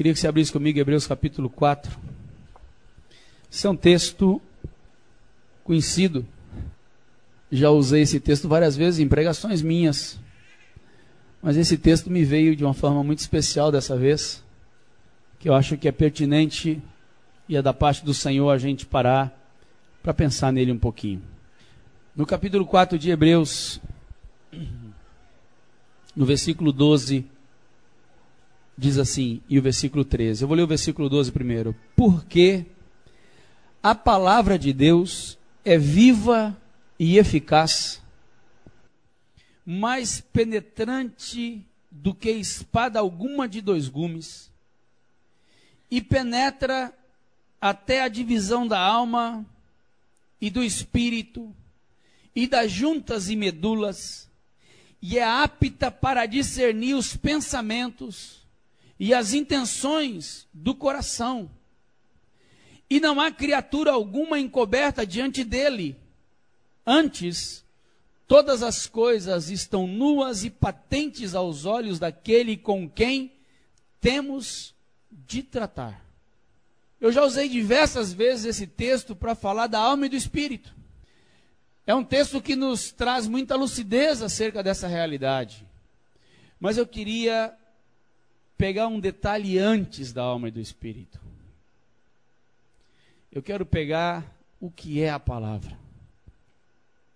Queria que você abrisse comigo Hebreus capítulo 4. Esse é um texto conhecido. Já usei esse texto várias vezes em pregações minhas. Mas esse texto me veio de uma forma muito especial dessa vez, que eu acho que é pertinente e é da parte do Senhor a gente parar para pensar nele um pouquinho. No capítulo 4 de Hebreus, no versículo 12, diz assim, e o versículo 13. Eu vou ler o versículo 12 primeiro. Porque a palavra de Deus é viva e eficaz, mais penetrante do que espada alguma de dois gumes, e penetra até a divisão da alma e do espírito, e das juntas e medulas, e é apta para discernir os pensamentos e as intenções do coração. E não há criatura alguma encoberta diante dele. Antes, todas as coisas estão nuas e patentes aos olhos daquele com quem temos de tratar. Eu já usei diversas vezes esse texto para falar da alma e do espírito. É um texto que nos traz muita lucidez acerca dessa realidade. Mas eu queria pegar um detalhe antes da alma e do espírito. Eu quero pegar o que é a palavra.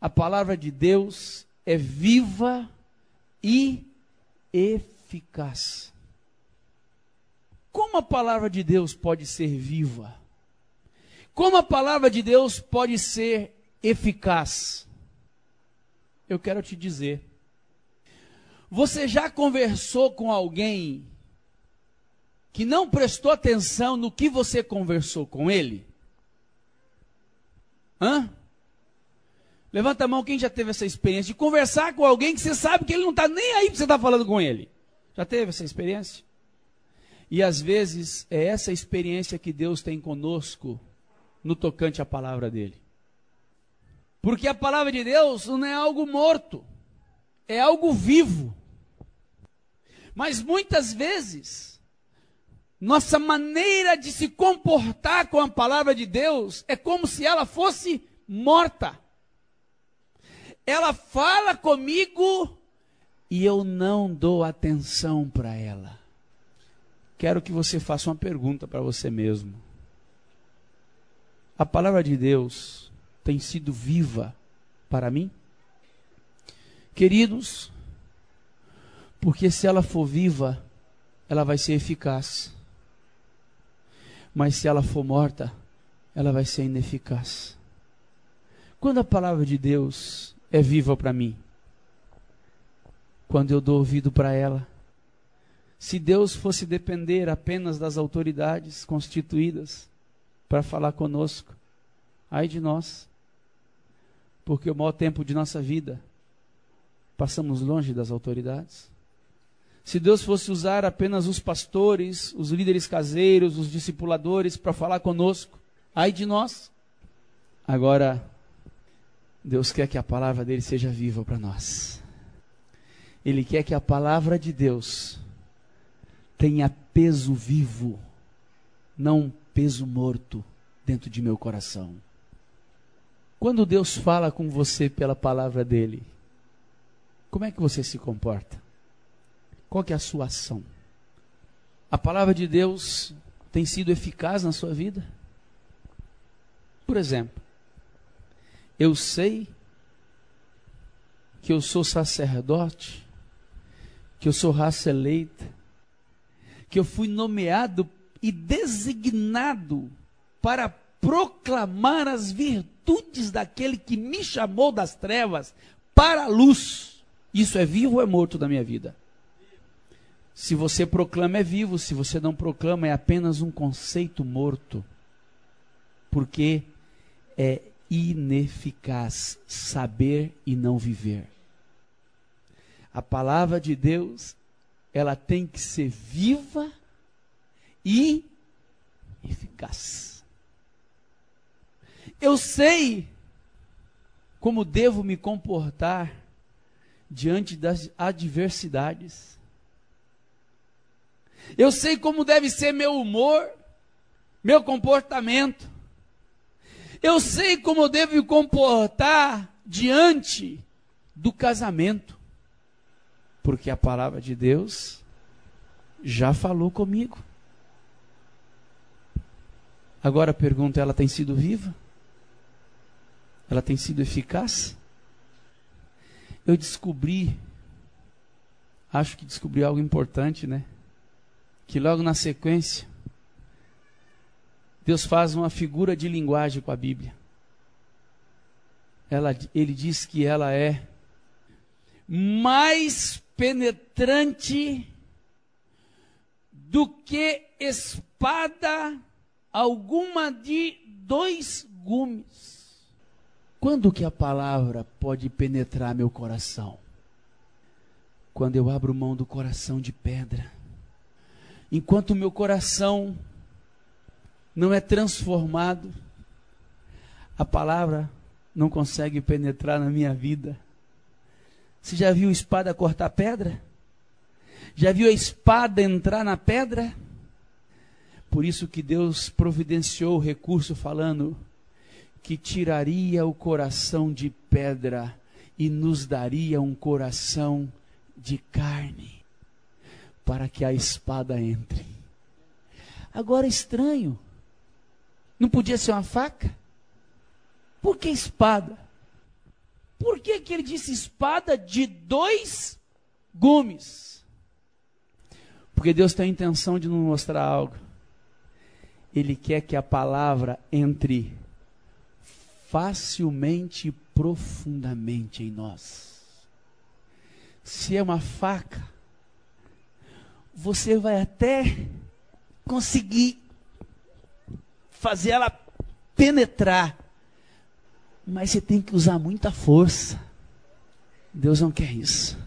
A palavra de Deus é viva e eficaz. Como a palavra de Deus pode ser viva? Como a palavra de Deus pode ser eficaz? Eu quero te dizer. Você já conversou com alguém que não prestou atenção no que você conversou com ele? Hã? Levanta a mão quem já teve essa experiência de conversar com alguém que você sabe que ele não está nem aí para você estar tá falando com ele. Já teve essa experiência? E às vezes é essa experiência que Deus tem conosco no tocante à palavra dele. Porque a palavra de Deus não é algo morto, é algo vivo. Mas muitas vezes nossa maneira de se comportar com a palavra de Deus é como se ela fosse morta. Ela fala comigo e eu não dou atenção para ela. Quero que você faça uma pergunta para você mesmo. A palavra de Deus tem sido viva para mim? Queridos, porque se ela for viva, ela vai ser eficaz mas se ela for morta, ela vai ser ineficaz. Quando a palavra de Deus é viva para mim, quando eu dou ouvido para ela, se Deus fosse depender apenas das autoridades constituídas para falar conosco, ai de nós, porque o maior tempo de nossa vida passamos longe das autoridades. Se Deus fosse usar apenas os pastores, os líderes caseiros, os discipuladores para falar conosco, ai de nós. Agora, Deus quer que a palavra dele seja viva para nós. Ele quer que a palavra de Deus tenha peso vivo, não peso morto dentro de meu coração. Quando Deus fala com você pela palavra dele, como é que você se comporta? Qual que é a sua ação? A palavra de Deus tem sido eficaz na sua vida? Por exemplo, eu sei que eu sou sacerdote, que eu sou raça eleita, que eu fui nomeado e designado para proclamar as virtudes daquele que me chamou das trevas para a luz. Isso é vivo ou é morto da minha vida? Se você proclama, é vivo. Se você não proclama, é apenas um conceito morto. Porque é ineficaz saber e não viver. A palavra de Deus, ela tem que ser viva e eficaz. Eu sei como devo me comportar diante das adversidades. Eu sei como deve ser meu humor, meu comportamento. Eu sei como eu devo me comportar diante do casamento. Porque a palavra de Deus já falou comigo. Agora a pergunta: ela tem sido viva? Ela tem sido eficaz? Eu descobri, acho que descobri algo importante, né? Que logo na sequência, Deus faz uma figura de linguagem com a Bíblia. Ela, ele diz que ela é mais penetrante do que espada alguma de dois gumes. Quando que a palavra pode penetrar meu coração? Quando eu abro mão do coração de pedra. Enquanto o meu coração não é transformado, a palavra não consegue penetrar na minha vida. Você já viu espada cortar pedra? Já viu a espada entrar na pedra? Por isso que Deus providenciou o recurso falando que tiraria o coração de pedra e nos daria um coração de carne, para que a espada entre. Agora estranho. Não podia ser uma faca? Por que espada? Por que, que ele disse espada de dois gumes? Porque Deus tem a intenção de nos mostrar algo. Ele quer que a palavra entre facilmente e profundamente em nós. Se é uma faca, você vai até conseguir fazer ela penetrar, mas você tem que usar muita força. Deus não quer isso.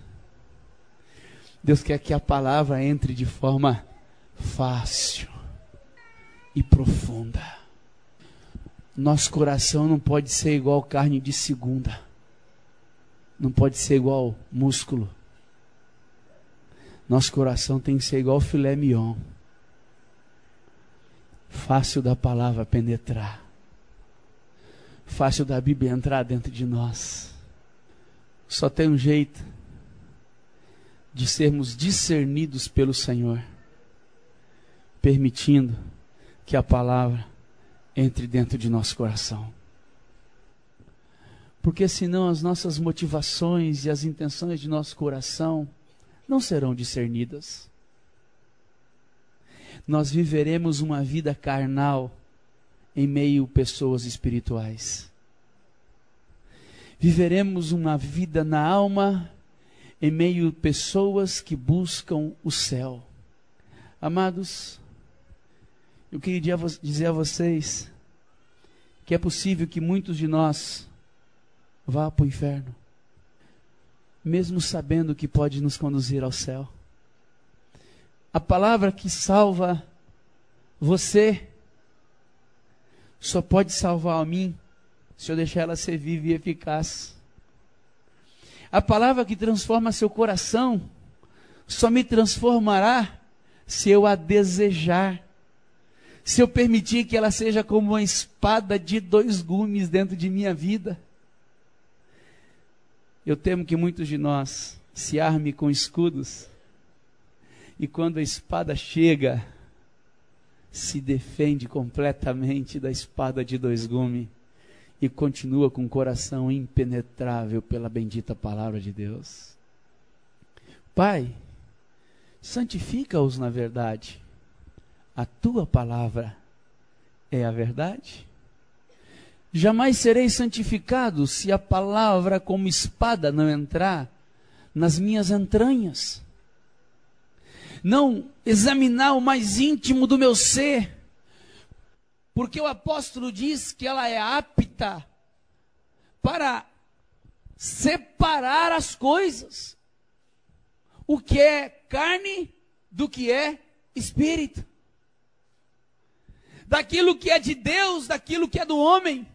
Deus quer que a palavra entre de forma fácil e profunda. Nosso coração não pode ser igual carne de segunda. Não pode ser igual músculo. Nosso coração tem que ser igual filé mignon. Fácil da palavra penetrar. Fácil da Bíblia entrar dentro de nós. Só tem um jeito de sermos discernidos pelo Senhor, permitindo que a palavra entre dentro de nosso coração. Porque senão as nossas motivações e as intenções de nosso coração não serão discernidas. Nós viveremos uma vida carnal em meio a pessoas espirituais. Viveremos uma vida na alma em meio a pessoas que buscam o céu. Amados, eu queria dizer a vocês que é possível que muitos de nós vá para o inferno, mesmo sabendo que pode nos conduzir ao céu. A palavra que salva você só pode salvar a mim se eu deixar ela ser viva e eficaz. A palavra que transforma seu coração só me transformará se eu a desejar se eu permitir que ela seja como uma espada de dois gumes dentro de minha vida. Eu temo que muitos de nós se armem com escudos e quando a espada chega, se defende completamente da espada de dois gumes e continua com o coração impenetrável pela bendita palavra de Deus. Pai, santifica-os na verdade a tua palavra é a verdade. Jamais serei santificado se a palavra como espada não entrar nas minhas entranhas. Não examinar o mais íntimo do meu ser. Porque o apóstolo diz que ela é apta para separar as coisas. O que é carne do que é espírito daquilo que é de Deus, daquilo que é do homem.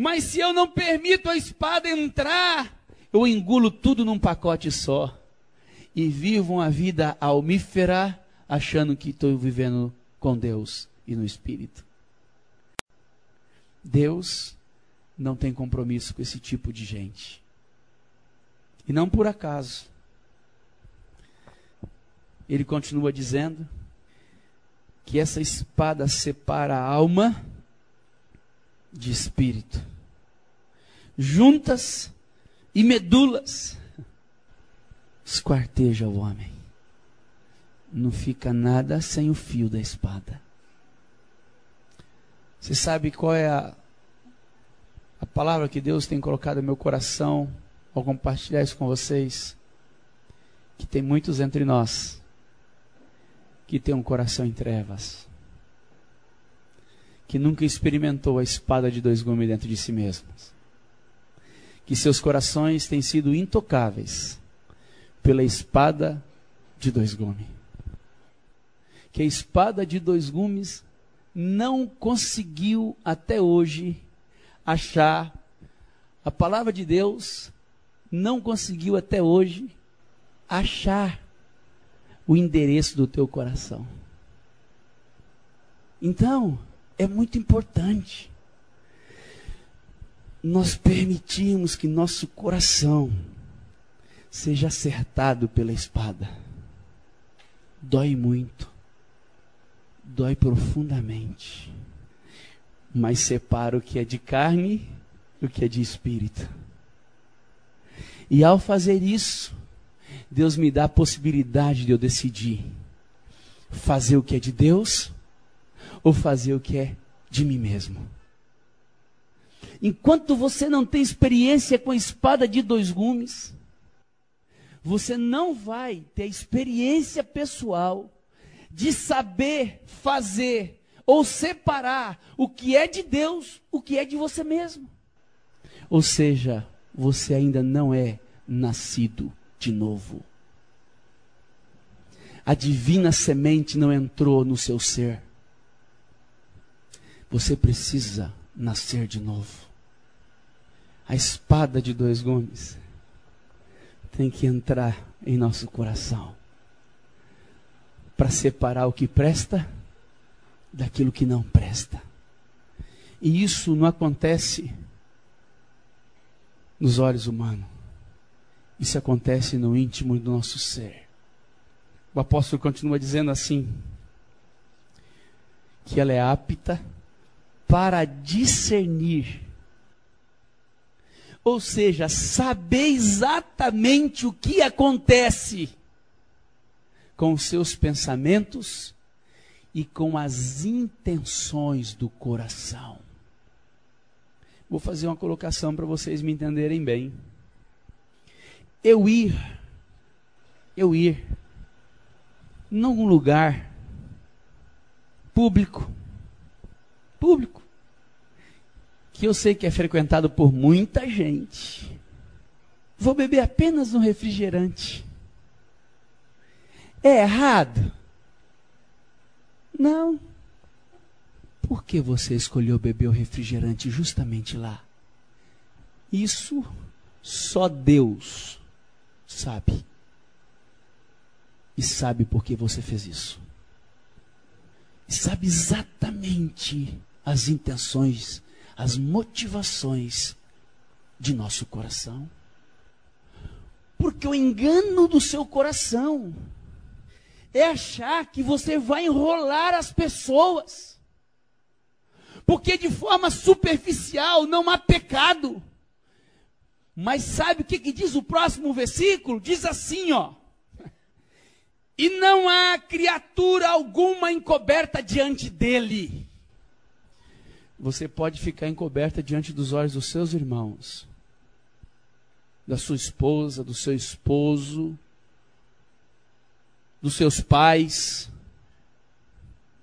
Mas se eu não permito a espada entrar, eu engulo tudo num pacote só e vivo uma vida almífera, achando que estou vivendo com Deus e no Espírito. Deus não tem compromisso com esse tipo de gente. E não por acaso. Ele continua dizendo que essa espada separa a alma de espírito, juntas e medulas, esquarteja o homem. Não fica nada sem o fio da espada. Você sabe qual é a, a palavra que Deus tem colocado no meu coração ao compartilhar isso com vocês? Que tem muitos entre nós que tem um coração em trevas, que nunca experimentou a espada de dois gumes dentro de si mesmos, que seus corações têm sido intocáveis pela espada de dois gumes, que a espada de dois gumes não conseguiu até hoje achar a palavra de Deus, não conseguiu até hoje achar o endereço do teu coração. Então, é muito importante nós permitirmos que nosso coração seja acertado pela espada. Dói muito, dói profundamente, mas separa o que é de carne e o que é de espírito. E ao fazer isso, Deus me dá a possibilidade de eu decidir fazer o que é de Deus ou fazer o que é de mim mesmo. Enquanto você não tem experiência com a espada de dois gumes, você não vai ter experiência pessoal de saber fazer ou separar o que é de Deus, o que é de você mesmo. Ou seja, você ainda não é nascido de novo. A divina semente não entrou no seu ser. Você precisa nascer de novo. A espada de dois gumes tem que entrar em nosso coração para separar o que presta daquilo que não presta. E isso não acontece nos olhos humanos. Isso acontece no íntimo do nosso ser. O apóstolo continua dizendo assim: que ela é apta para discernir. Ou seja, saber exatamente o que acontece com os seus pensamentos e com as intenções do coração. Vou fazer uma colocação para vocês me entenderem bem eu ir, eu ir num lugar público, público, que eu sei que é frequentado por muita gente. Vou beber apenas um refrigerante. É errado? Não. Por que você escolheu beber o refrigerante justamente lá? Isso só Deus sabe. E sabe por que você fez isso. E sabe exatamente as intenções, as motivações de nosso coração. Porque o engano do seu coração é achar que você vai enrolar as pessoas. Porque de forma superficial não há pecado. Mas sabe o que, que diz o próximo versículo? Diz assim, ó. E não há criatura alguma encoberta diante dele. Você pode ficar encoberta diante dos olhos dos seus irmãos, da sua esposa, do seu esposo, dos seus pais,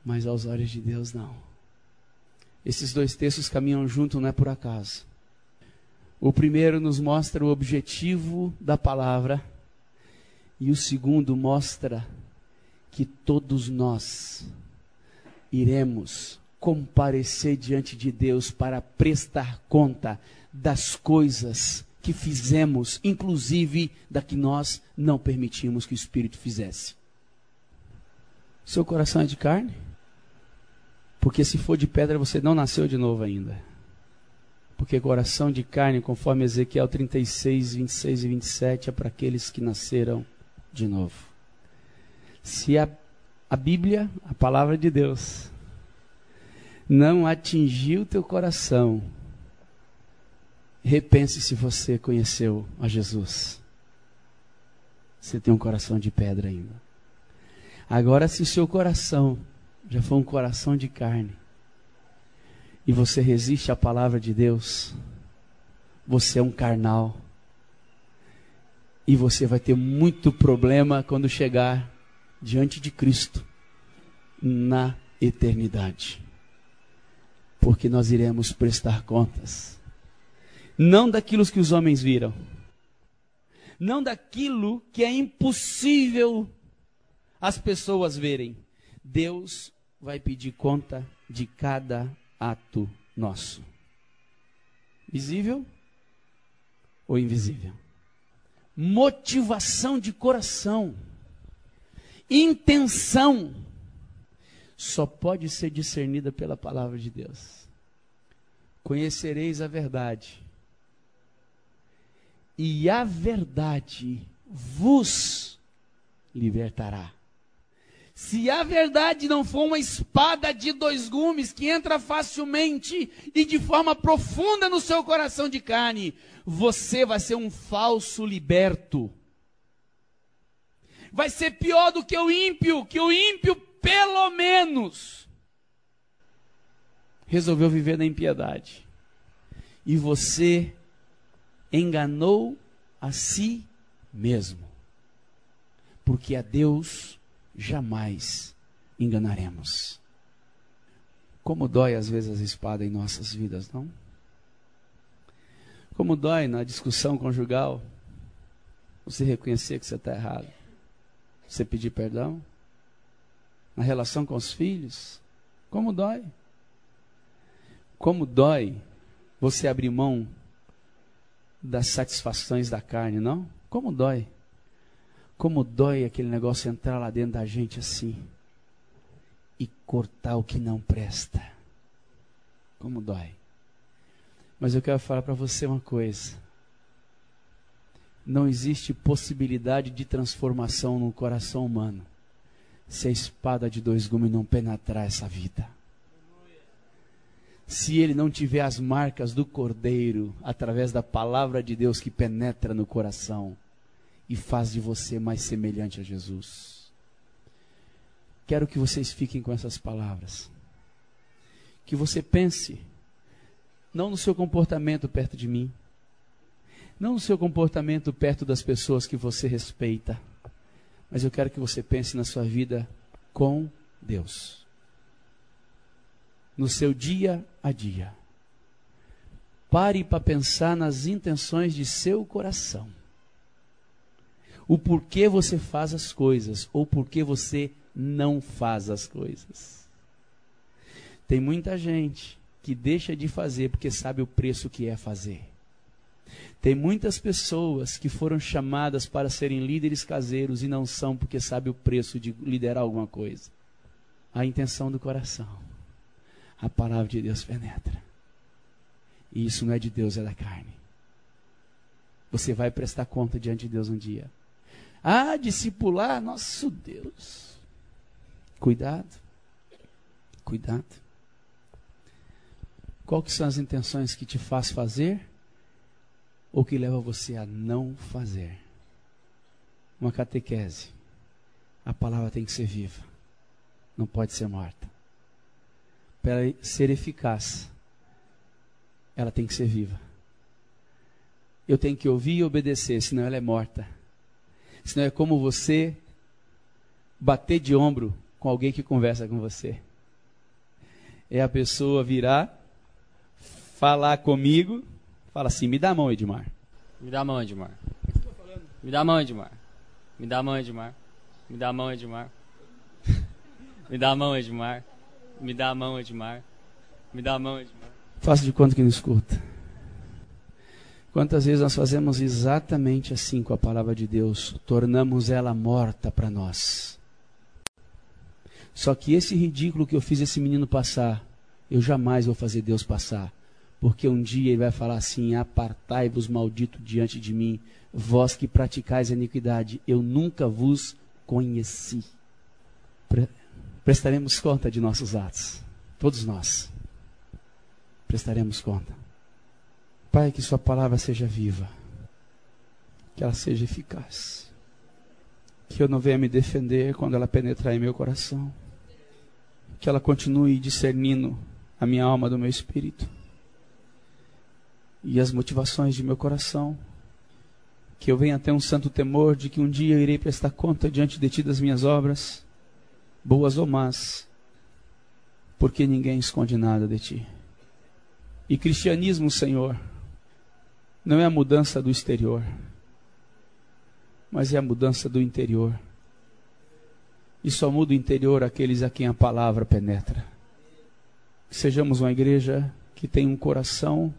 mas aos olhos de Deus não. Esses dois textos caminham junto, não é por acaso. O primeiro nos mostra o objetivo da palavra, e o segundo mostra que todos nós iremos comparecer diante de Deus para prestar conta das coisas que fizemos, inclusive da que nós não permitimos que o Espírito fizesse. Seu coração é de carne? Porque se for de pedra, você não nasceu de novo ainda. Porque coração de carne, conforme Ezequiel 36, 26 e 27, é para aqueles que nasceram de novo. Se a, a Bíblia, a palavra de Deus, não atingiu teu coração, repense se você conheceu a Jesus. Você tem um coração de pedra ainda. Agora, se o seu coração já foi um coração de carne, e você resiste à palavra de Deus, você é um carnal. E você vai ter muito problema quando chegar diante de Cristo na eternidade. Porque nós iremos prestar contas. Não daquilo que os homens viram. Não daquilo que é impossível as pessoas verem. Deus vai pedir conta de cada ato nosso? Visível ou invisível? Motivação de coração, intenção, só pode ser discernida pela palavra de Deus. Conhecereis a verdade, e a verdade vos libertará. Se a verdade não for uma espada de dois gumes que entra facilmente e de forma profunda no seu coração de carne, você vai ser um falso liberto. Vai ser pior do que o ímpio, que o ímpio, pelo menos, resolveu viver na impiedade. E você enganou a si mesmo. Porque a Deus jamais enganaremos. Como dói às vezes a espada em nossas vidas, não? Como dói na discussão conjugal você reconhecer que você está errado, você pedir perdão, na relação com os filhos, como dói. Como dói você abrir mão das satisfações da carne, não? Como dói. Como dói aquele negócio entrar lá dentro da gente assim e cortar o que não presta. Como dói. Mas eu quero falar para você uma coisa. Não existe possibilidade de transformação no coração humano se a espada de dois gumes não penetrar essa vida. Se ele não tiver as marcas do cordeiro através da palavra de Deus que penetra no coração e faz de você mais semelhante a Jesus. Quero que vocês fiquem com essas palavras. Que você pense, não no seu comportamento perto de mim, não no seu comportamento perto das pessoas que você respeita, mas eu quero que você pense na sua vida com Deus. No seu dia a dia. Pare para pensar nas intenções de seu coração o porquê você faz as coisas ou porquê você não faz as coisas. Tem muita gente que deixa de fazer porque sabe o preço que é fazer. Tem muitas pessoas que foram chamadas para serem líderes caseiros e não são porque sabe o preço de liderar alguma coisa. A intenção do coração. A palavra de Deus penetra. E isso não é de Deus, é da carne. Você vai prestar conta diante de Deus um dia. Ah, discipular, nosso Deus. Cuidado. Cuidado. Qual que são as intenções que te faz fazer ou que leva você a não fazer? Uma catequese. A palavra tem que ser viva. Não pode ser morta. Para ser eficaz, ela tem que ser viva. Eu tenho que ouvir e obedecer, senão ela é morta. Senão é como você bater de ombro com alguém que conversa com você. É a pessoa virar, falar comigo, fala assim: me dá a mão, Edmar. Me dá a mão, Edmar. Me dá a mão, Edmar. Me dá a mão, Edmar. Me dá a mão, Edmar. me dá a mão, Edmar. Me dá a mão, Edmar. Me dá a mão, Edmar. Faça de conta que não escuta. Quantas vezes nós fazemos exatamente assim com a palavra de Deus, tornamos ela morta para nós. Só que esse ridículo que eu fiz esse menino passar, eu jamais vou fazer Deus passar. Porque um dia ele vai falar assim: Apartai-vos, maldito, diante de mim, vós que praticais a iniquidade, eu nunca vos conheci. Pre prestaremos conta de nossos atos, todos nós. Prestaremos conta. Pai, que Sua palavra seja viva, que ela seja eficaz, que eu não venha me defender quando ela penetrar em meu coração, que ela continue discernindo a minha alma do meu espírito e as motivações de meu coração. Que eu venha ter um santo temor de que um dia eu irei prestar conta diante de ti das minhas obras, boas ou más, porque ninguém esconde nada de ti. E cristianismo, Senhor, não é a mudança do exterior, mas é a mudança do interior. E só muda o interior aqueles a quem a palavra penetra. Que sejamos uma igreja que tem um coração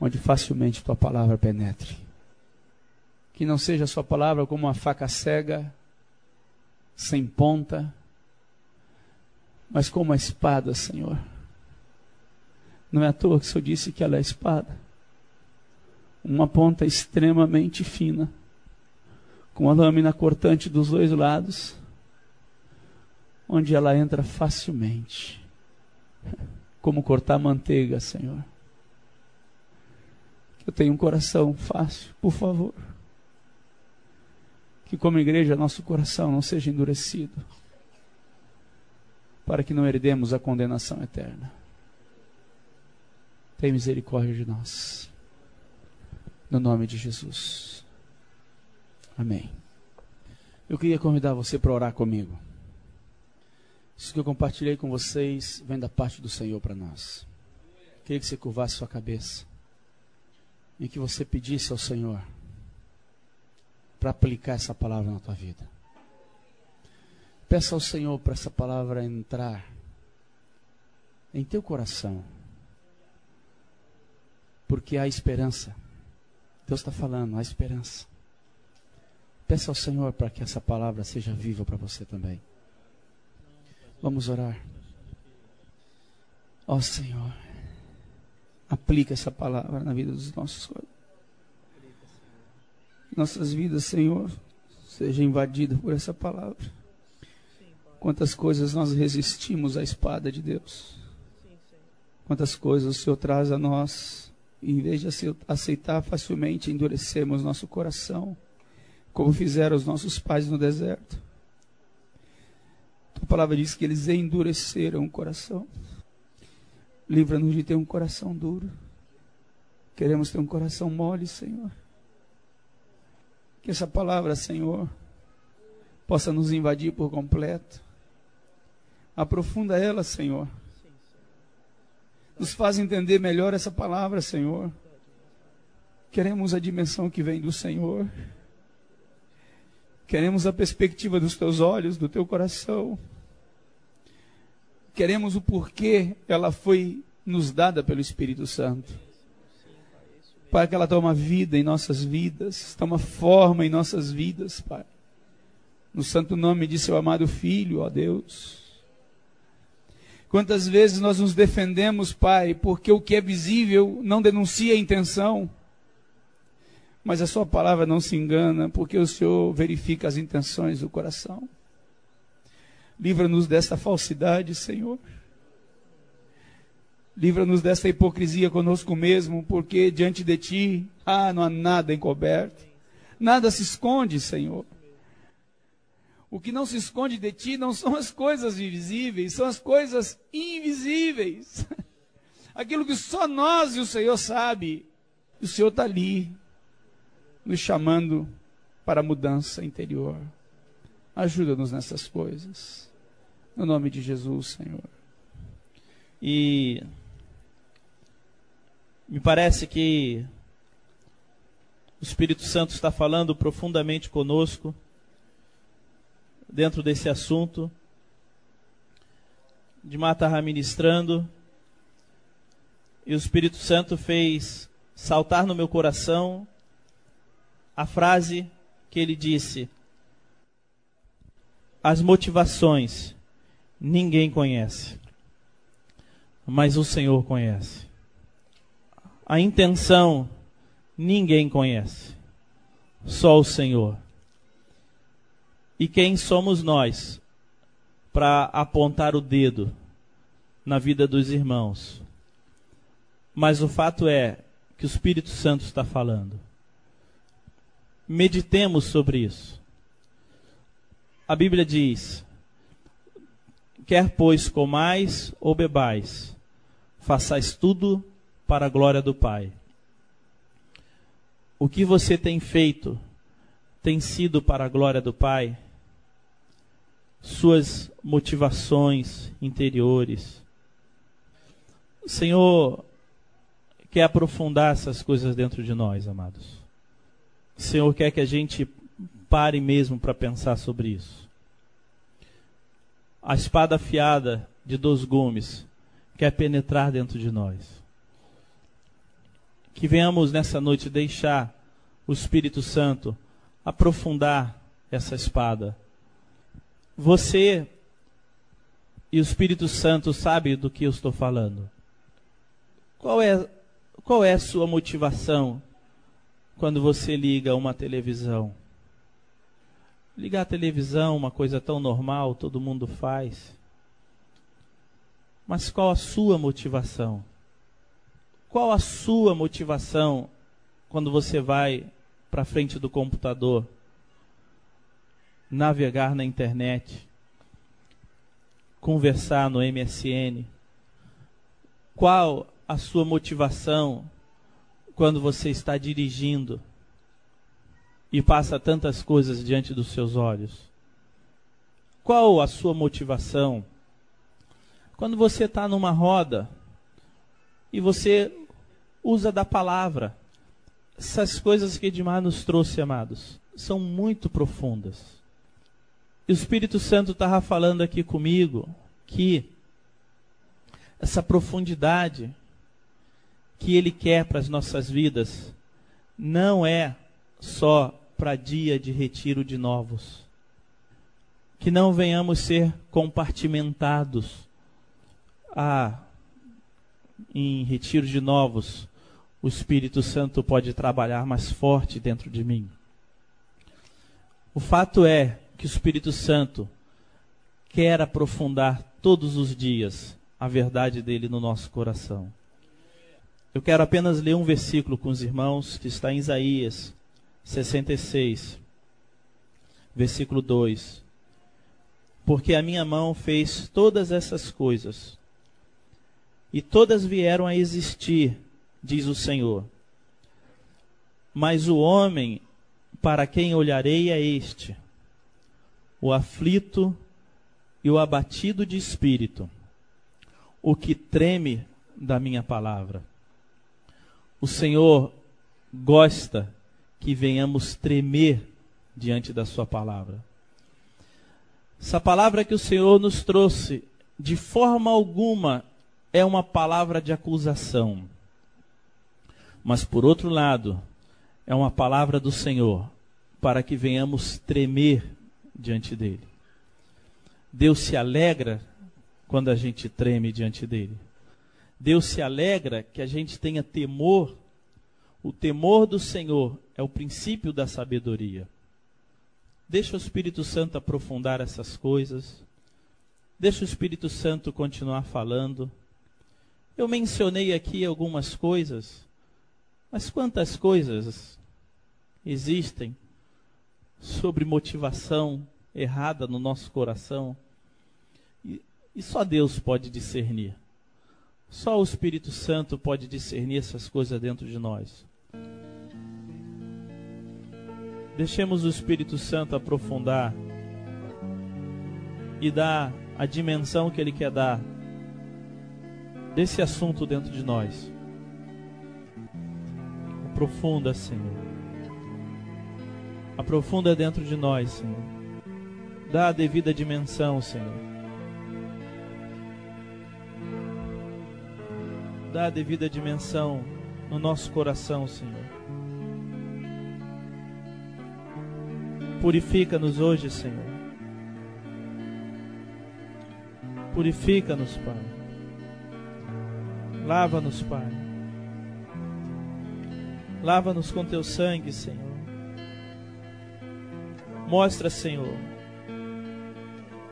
onde facilmente tua palavra penetre. Que não seja a sua palavra como uma faca cega, sem ponta, mas como uma espada, Senhor. Não é à toa que o Senhor disse que ela é espada. Uma ponta extremamente fina, com a lâmina cortante dos dois lados, onde ela entra facilmente. Como cortar manteiga, Senhor. Eu tenho um coração fácil, por favor. Que como igreja nosso coração não seja endurecido, para que não herdemos a condenação eterna. Tem misericórdia de nós. No nome de Jesus. Amém. Eu queria convidar você para orar comigo. Isso que eu compartilhei com vocês vem da parte do Senhor para nós. Queria que você curvasse sua cabeça e que você pedisse ao Senhor para aplicar essa palavra na tua vida. Peça ao Senhor para essa palavra entrar em teu coração. Porque há esperança. Deus está falando, há esperança. Peça ao Senhor para que essa palavra seja viva para você também. Vamos orar. Ó oh, Senhor. Aplica essa palavra na vida dos nossos nossas vidas, Senhor, seja invadida por essa palavra. Quantas coisas nós resistimos à espada de Deus. Quantas coisas o Senhor traz a nós, e em vez de aceitar facilmente, endurecemos nosso coração, como fizeram os nossos pais no deserto. A palavra diz que eles endureceram o coração. Livra-nos de ter um coração duro. Queremos ter um coração mole, Senhor. Que essa palavra, Senhor, possa nos invadir por completo. Aprofunda ela, Senhor. Nos faz entender melhor essa palavra, Senhor. Queremos a dimensão que vem do Senhor. Queremos a perspectiva dos teus olhos, do teu coração queremos o porquê ela foi nos dada pelo Espírito Santo. Para que ela toma vida em nossas vidas, toma forma em nossas vidas, Pai. No santo nome de seu amado Filho, ó Deus. Quantas vezes nós nos defendemos, Pai, porque o que é visível não denuncia a intenção. Mas a Sua palavra não se engana, porque o Senhor verifica as intenções do coração. Livra-nos desta falsidade, Senhor. Livra-nos desta hipocrisia conosco mesmo, porque diante de Ti, ah, não há nada encoberto. Nada se esconde, Senhor. O que não se esconde de Ti não são as coisas visíveis, são as coisas invisíveis. Aquilo que só nós e o Senhor sabe. O Senhor está ali, nos chamando para a mudança interior. Ajuda-nos nessas coisas. No nome de Jesus, Senhor. E me parece que o Espírito Santo está falando profundamente conosco dentro desse assunto. De estava ministrando e o Espírito Santo fez saltar no meu coração a frase que ele disse: as motivações ninguém conhece, mas o Senhor conhece. A intenção ninguém conhece, só o Senhor. E quem somos nós para apontar o dedo na vida dos irmãos? Mas o fato é que o Espírito Santo está falando. Meditemos sobre isso. A Bíblia diz: Quer, pois, comais ou bebais, façais tudo para a glória do Pai. O que você tem feito tem sido para a glória do Pai? Suas motivações interiores. O Senhor quer aprofundar essas coisas dentro de nós, amados. O Senhor quer que a gente pare mesmo para pensar sobre isso. A espada afiada de dois gumes quer penetrar dentro de nós. Que venhamos nessa noite deixar o Espírito Santo aprofundar essa espada. Você e o Espírito Santo sabe do que eu estou falando. Qual é qual é a sua motivação quando você liga uma televisão? Ligar a televisão, uma coisa tão normal, todo mundo faz. Mas qual a sua motivação? Qual a sua motivação quando você vai para frente do computador, navegar na internet, conversar no MSN? Qual a sua motivação quando você está dirigindo e passa tantas coisas diante dos seus olhos? Qual a sua motivação quando você está numa roda e você usa da palavra? Essas coisas que Edmar nos trouxe, amados, são muito profundas. E o Espírito Santo estava falando aqui comigo que essa profundidade que Ele quer para as nossas vidas não é só para dia de retiro de novos. Que não venhamos ser compartimentados. Ah, em retiro de novos, o Espírito Santo pode trabalhar mais forte dentro de mim. O fato é que o Espírito Santo quer aprofundar todos os dias a verdade dele no nosso coração. Eu quero apenas ler um versículo com os irmãos que está em Isaías 66, versículo 2. Porque a minha mão fez todas essas coisas, e todas vieram a existir, diz o Senhor. Mas o homem para quem olharei é este, o aflito e o abatido de espírito, o que treme da minha palavra. O Senhor gosta que venhamos tremer diante da Sua palavra. Essa palavra que o Senhor nos trouxe, de forma alguma, é uma palavra de acusação. Mas, por outro lado, é uma palavra do Senhor para que venhamos tremer diante dele. Deus se alegra quando a gente treme diante dele. Deus se alegra que a gente tenha temor. O temor do Senhor é o princípio da sabedoria. Deixa o Espírito Santo aprofundar essas coisas. Deixa o Espírito Santo continuar falando. Eu mencionei aqui algumas coisas, mas quantas coisas existem sobre motivação errada no nosso coração? E, e só Deus pode discernir. Só o Espírito Santo pode discernir essas coisas dentro de nós. Deixemos o Espírito Santo aprofundar e dar a dimensão que ele quer dar desse assunto dentro de nós. Aprofunda, Senhor. Aprofunda dentro de nós, Senhor. Dá a devida dimensão, Senhor. dá a devida dimensão no nosso coração, Senhor. Purifica-nos hoje, Senhor. Purifica-nos, Pai. Lava-nos, Pai. Lava-nos com teu sangue, Senhor. Mostra, Senhor,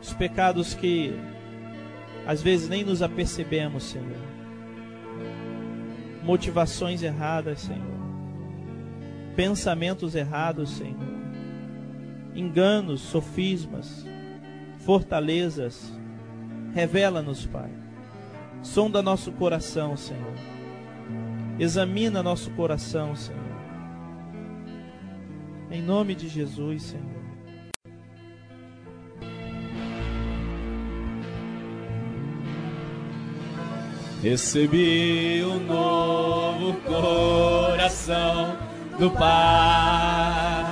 os pecados que às vezes nem nos apercebemos, Senhor. Motivações erradas, Senhor. Pensamentos errados, Senhor. Enganos, sofismas, fortalezas. Revela-nos, Pai. Sonda nosso coração, Senhor. Examina nosso coração, Senhor. Em nome de Jesus, Senhor. Recebi um novo coração do Pai.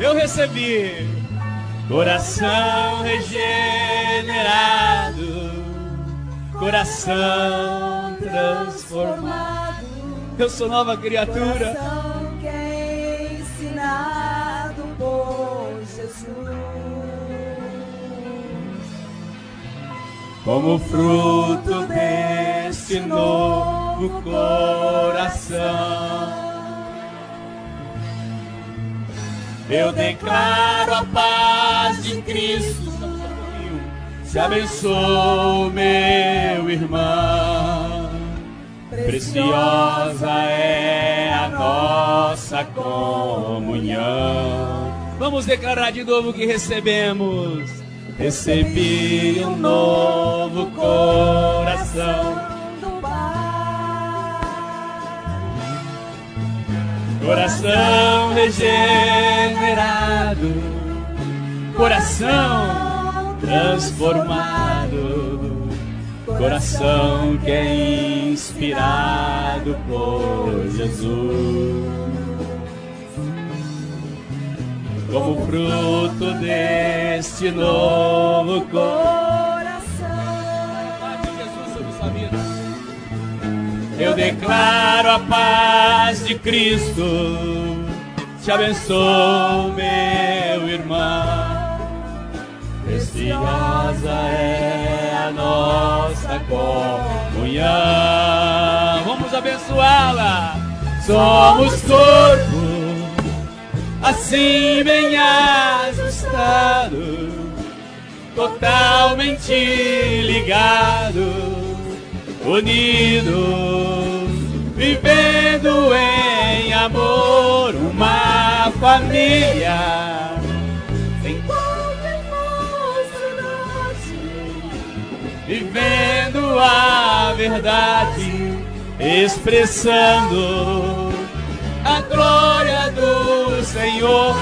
Eu recebi coração regenerado, coração transformado. Eu sou nova criatura. Coração que é ensinado por Jesus. como fruto deste novo coração. Eu declaro a paz de Cristo. Se abençoe, meu irmão. Preciosa é a nossa comunhão. Vamos declarar de novo que recebemos. Recebi um novo coração. Coração regenerado, coração transformado, coração que é inspirado por Jesus. Como fruto deste novo Coração. Eu declaro a paz de Cristo. Te abençoo, meu irmão. Preciosa é a nossa comunhão. Vamos abençoá-la. Somos corpo, assim bem ajustado, totalmente ligado, unidos, vivendo em amor, uma família. Sem vivendo a verdade, expressando a glória do Senhor.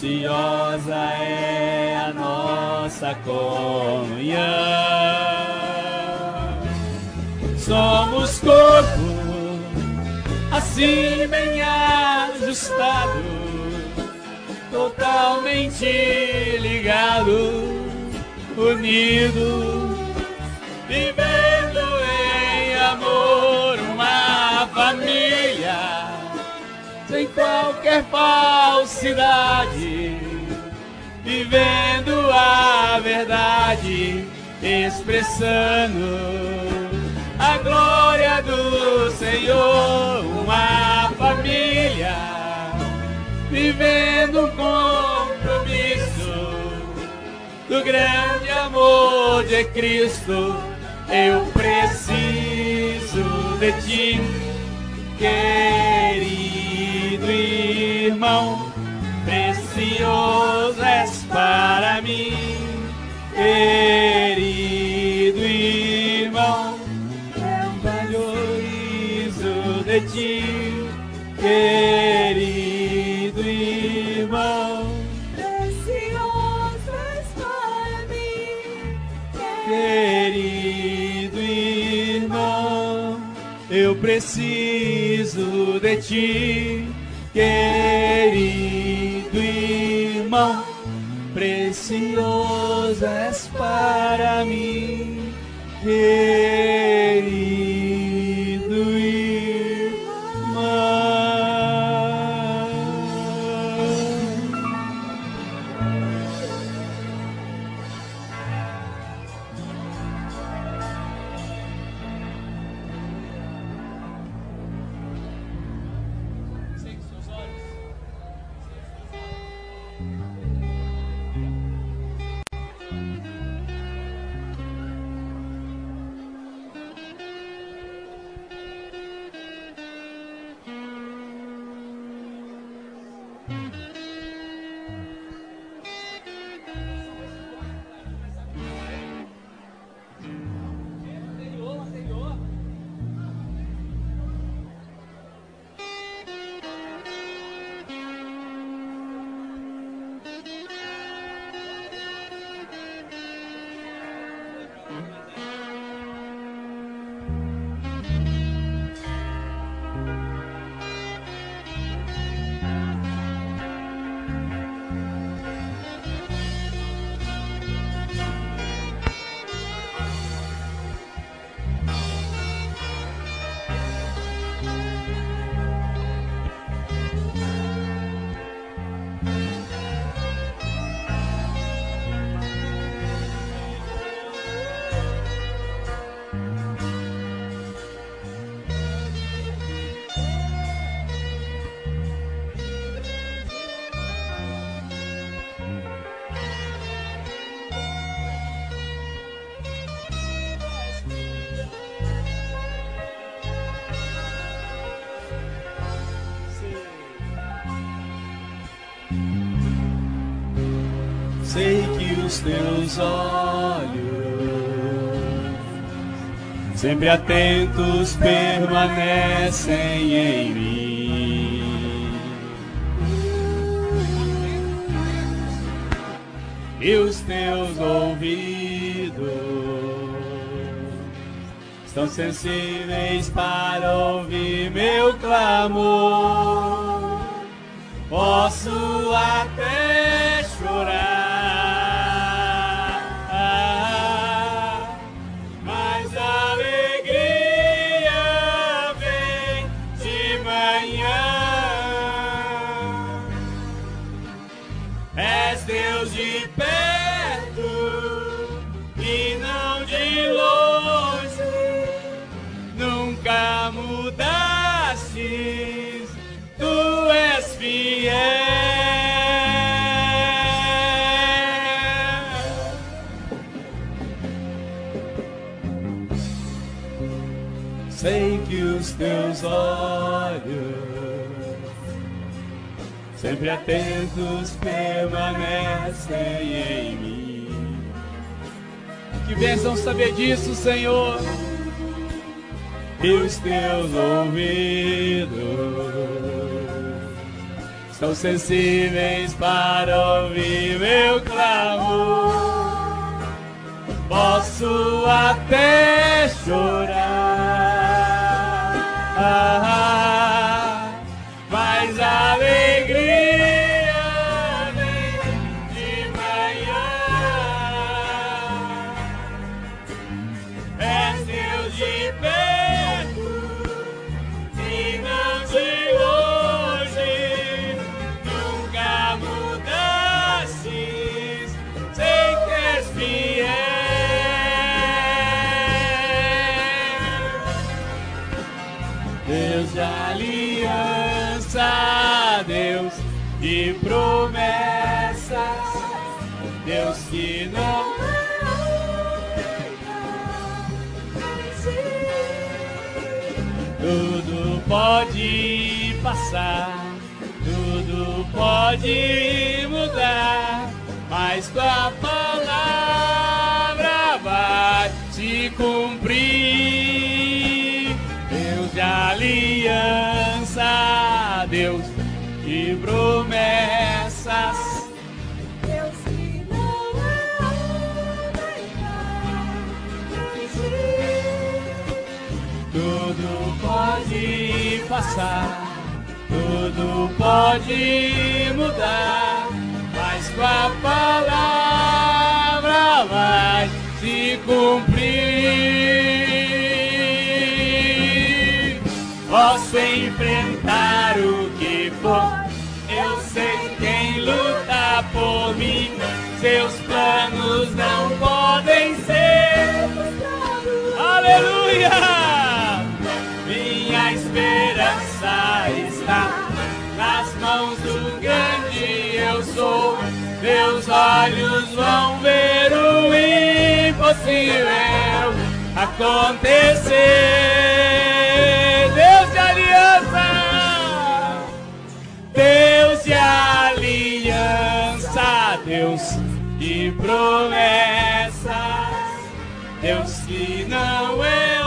Preciosa é a nossa comunhão. Somos corpo, assim bem ajustado, totalmente ligado, unido, vivendo em amor uma família, sem qualquer falsidade, vivendo a verdade, expressando a glória do Senhor, uma família vivendo um compromisso do grande amor de Cristo. Eu preciso de ti, querido irmão, precioso és para mim, querido irmão. Valorizo de ti, querido irmão, Precioso és para mim, querido irmão, eu preciso de ti, querido irmão, precioso és para mim, querido os teus olhos, sempre atentos, permanecem em mim. E os teus ouvidos estão sensíveis para ouvir meu clamor. Posso És Deus de perto sempre atentos, permanecem em mim. Que bênção saber disso, Senhor. E os teus ouvidos são sensíveis para ouvir meu clamor. Posso até chorar, Deus que não Tudo pode passar, tudo pode mudar, mas tua palavra vai se cumprir. Deus de aliança, Deus de promessas. Passar, tudo pode mudar, mas tua palavra vai se cumprir. Posso enfrentar o que for, eu sei quem luta por mim. Seus planos não podem ser Aleluia! Está nas mãos do grande eu sou. Meus olhos vão ver o impossível acontecer. Deus de aliança! Deus de aliança, Deus de promessas. Deus que não é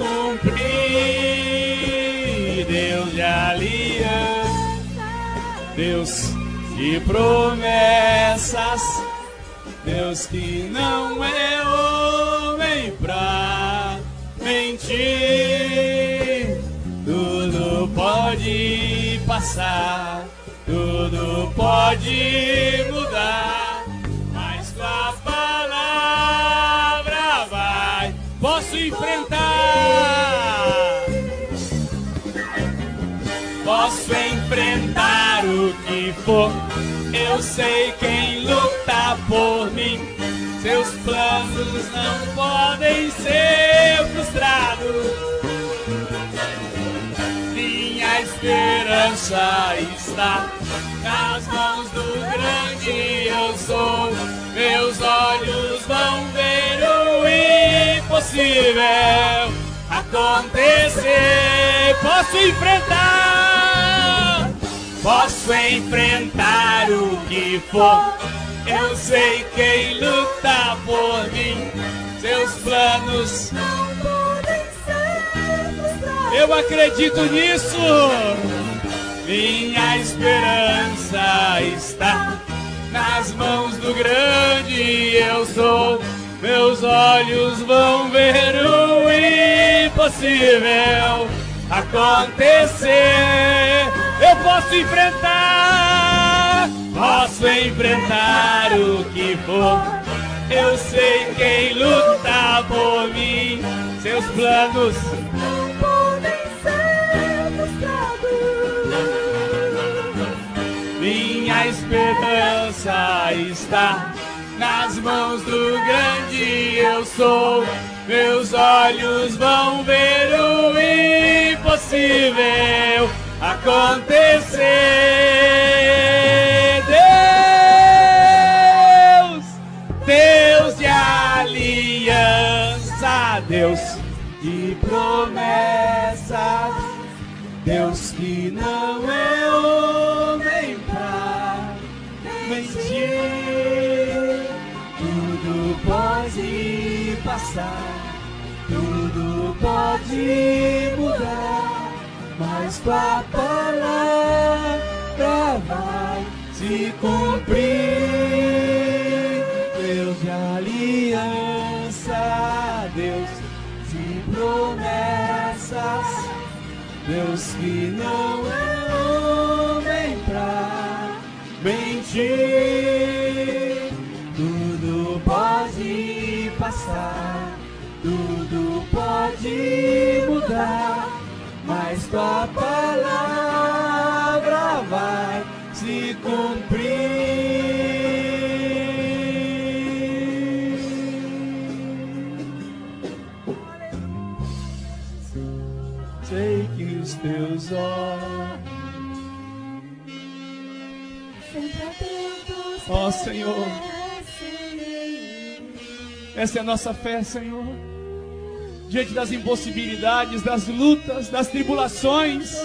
cumprir. Deus de aliança, Deus de promessas. Deus que não é homem pra mentir, tudo pode passar, tudo pode mudar, posso enfrentar o que for. Eu sei quem luta por mim. Seus planos não podem ser frustrados. Minha esperança está nas mãos do grande eu sou. Meus olhos vão ver o impossível acontecer. Posso enfrentar. Posso enfrentar o que for. Eu sei quem luta por mim. Seus planos, Não podem ser eu acredito nisso. Minha esperança está nas mãos do grande eu sou. Meus olhos vão ver o impossível acontecer. Eu posso enfrentar, posso enfrentar o que for. Eu sei quem luta por mim. Seus planos Não podem ser frustrados. Minha esperança está nas mãos do grande eu sou. Meus olhos vão ver o impossível acontecer. Deus, Deus de aliança, Deus de promessas. Deus que não é homem pra mentir, tudo pode passar, tudo pode mudar, mas tua palavra vai se cumprir. Deus de aliança, Deus de promessas. Deus que não é homem pra mentir, tudo pode passar, tudo pode mudar, tua palavra vai se cumprir. Sei que os teus olhos sempre atentos, ó Senhor. Essa é a nossa fé, Senhor. Diante das impossibilidades, das lutas, das tribulações,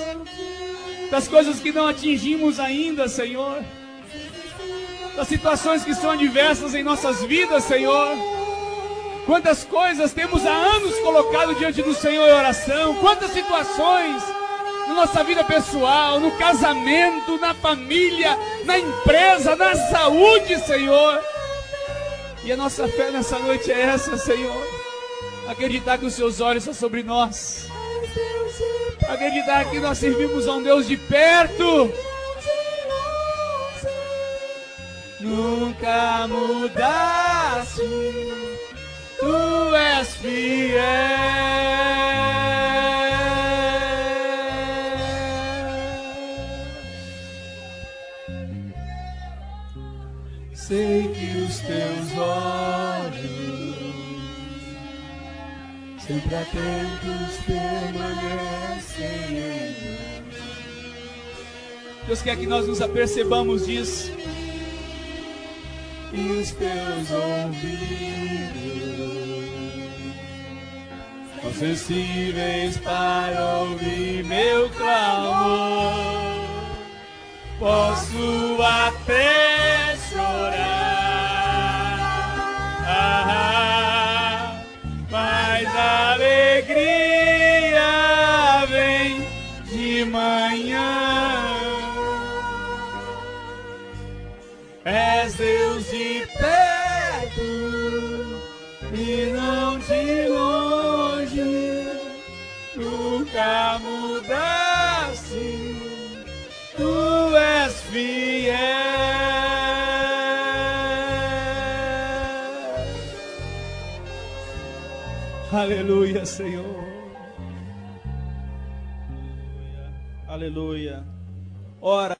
das coisas que não atingimos ainda, Senhor. Das situações que são adversas em nossas vidas, Senhor. Quantas coisas temos há anos colocado diante do Senhor em oração, quantas situações na nossa vida pessoal, no casamento, na família, na empresa, na saúde, Senhor. E a nossa fé nessa noite é essa, Senhor. Acreditar que os seus olhos são sobre nós. Acreditar que nós servimos a um Deus de perto. Nunca mudaste. Tu és fiel. Atentos permanecem em nós. Deus quer que nós nos apercebamos disso. E os teus ouvidos são sensíveis para ouvir meu clamor. Posso até Senhor. Aleluia. Ora,